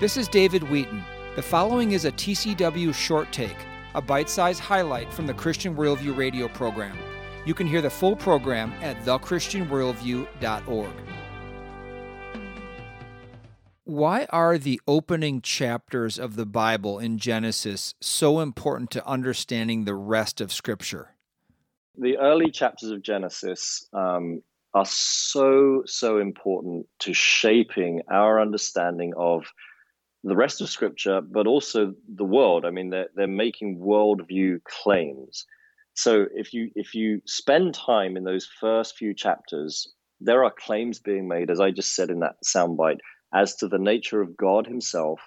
This is David Wheaton. The following is a TCW short take, a bite sized highlight from the Christian Worldview radio program. You can hear the full program at thechristianworldview.org. Why are the opening chapters of the Bible in Genesis so important to understanding the rest of Scripture? The early chapters of Genesis um, are so, so important to shaping our understanding of the rest of scripture, but also the world. I mean, they're, they're making worldview claims. So if you if you spend time in those first few chapters, there are claims being made, as I just said in that soundbite, as to the nature of God Himself,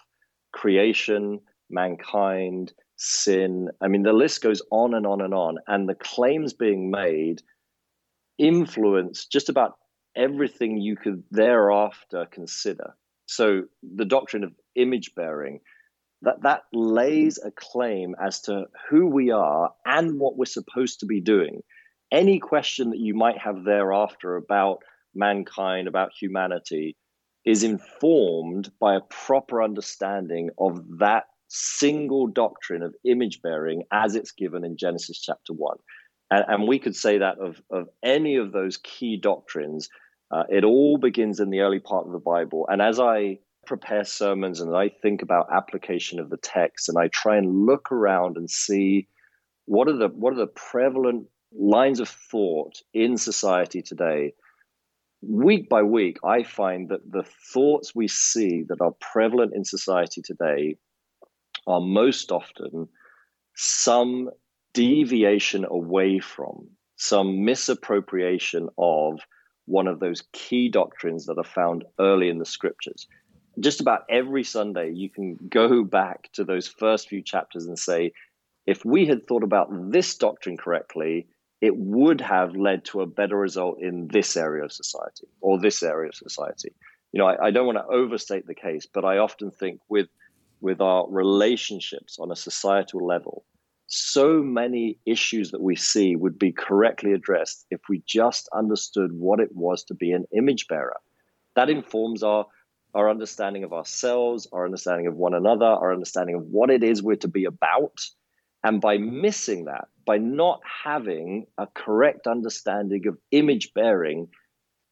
creation, mankind, sin. I mean, the list goes on and on and on, and the claims being made influence just about everything you could thereafter consider. So the doctrine of image bearing, that that lays a claim as to who we are and what we're supposed to be doing. Any question that you might have thereafter about mankind, about humanity, is informed by a proper understanding of that single doctrine of image bearing as it's given in Genesis chapter 1. And, and we could say that of, of any of those key doctrines. Uh, it all begins in the early part of the Bible. And as I prepare sermons and I think about application of the text and I try and look around and see what are the what are the prevalent lines of thought in society today week by week I find that the thoughts we see that are prevalent in society today are most often some deviation away from some misappropriation of one of those key doctrines that are found early in the scriptures just about every Sunday, you can go back to those first few chapters and say, if we had thought about this doctrine correctly, it would have led to a better result in this area of society or this area of society. You know, I, I don't want to overstate the case, but I often think with with our relationships on a societal level, so many issues that we see would be correctly addressed if we just understood what it was to be an image bearer. That informs our our understanding of ourselves, our understanding of one another, our understanding of what it is we're to be about. And by missing that, by not having a correct understanding of image bearing,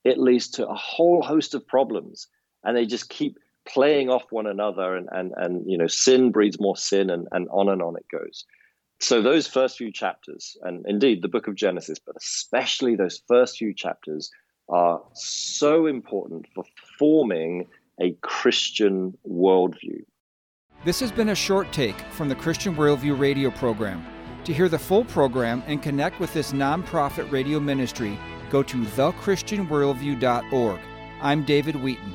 it leads to a whole host of problems. And they just keep playing off one another and and and you know sin breeds more sin and, and on and on it goes so those first few chapters and indeed the book of genesis but especially those first few chapters are so important for forming a Christian worldview. This has been a short take from the Christian Worldview radio program. To hear the full program and connect with this nonprofit radio ministry, go to thechristianworldview.org. I'm David Wheaton.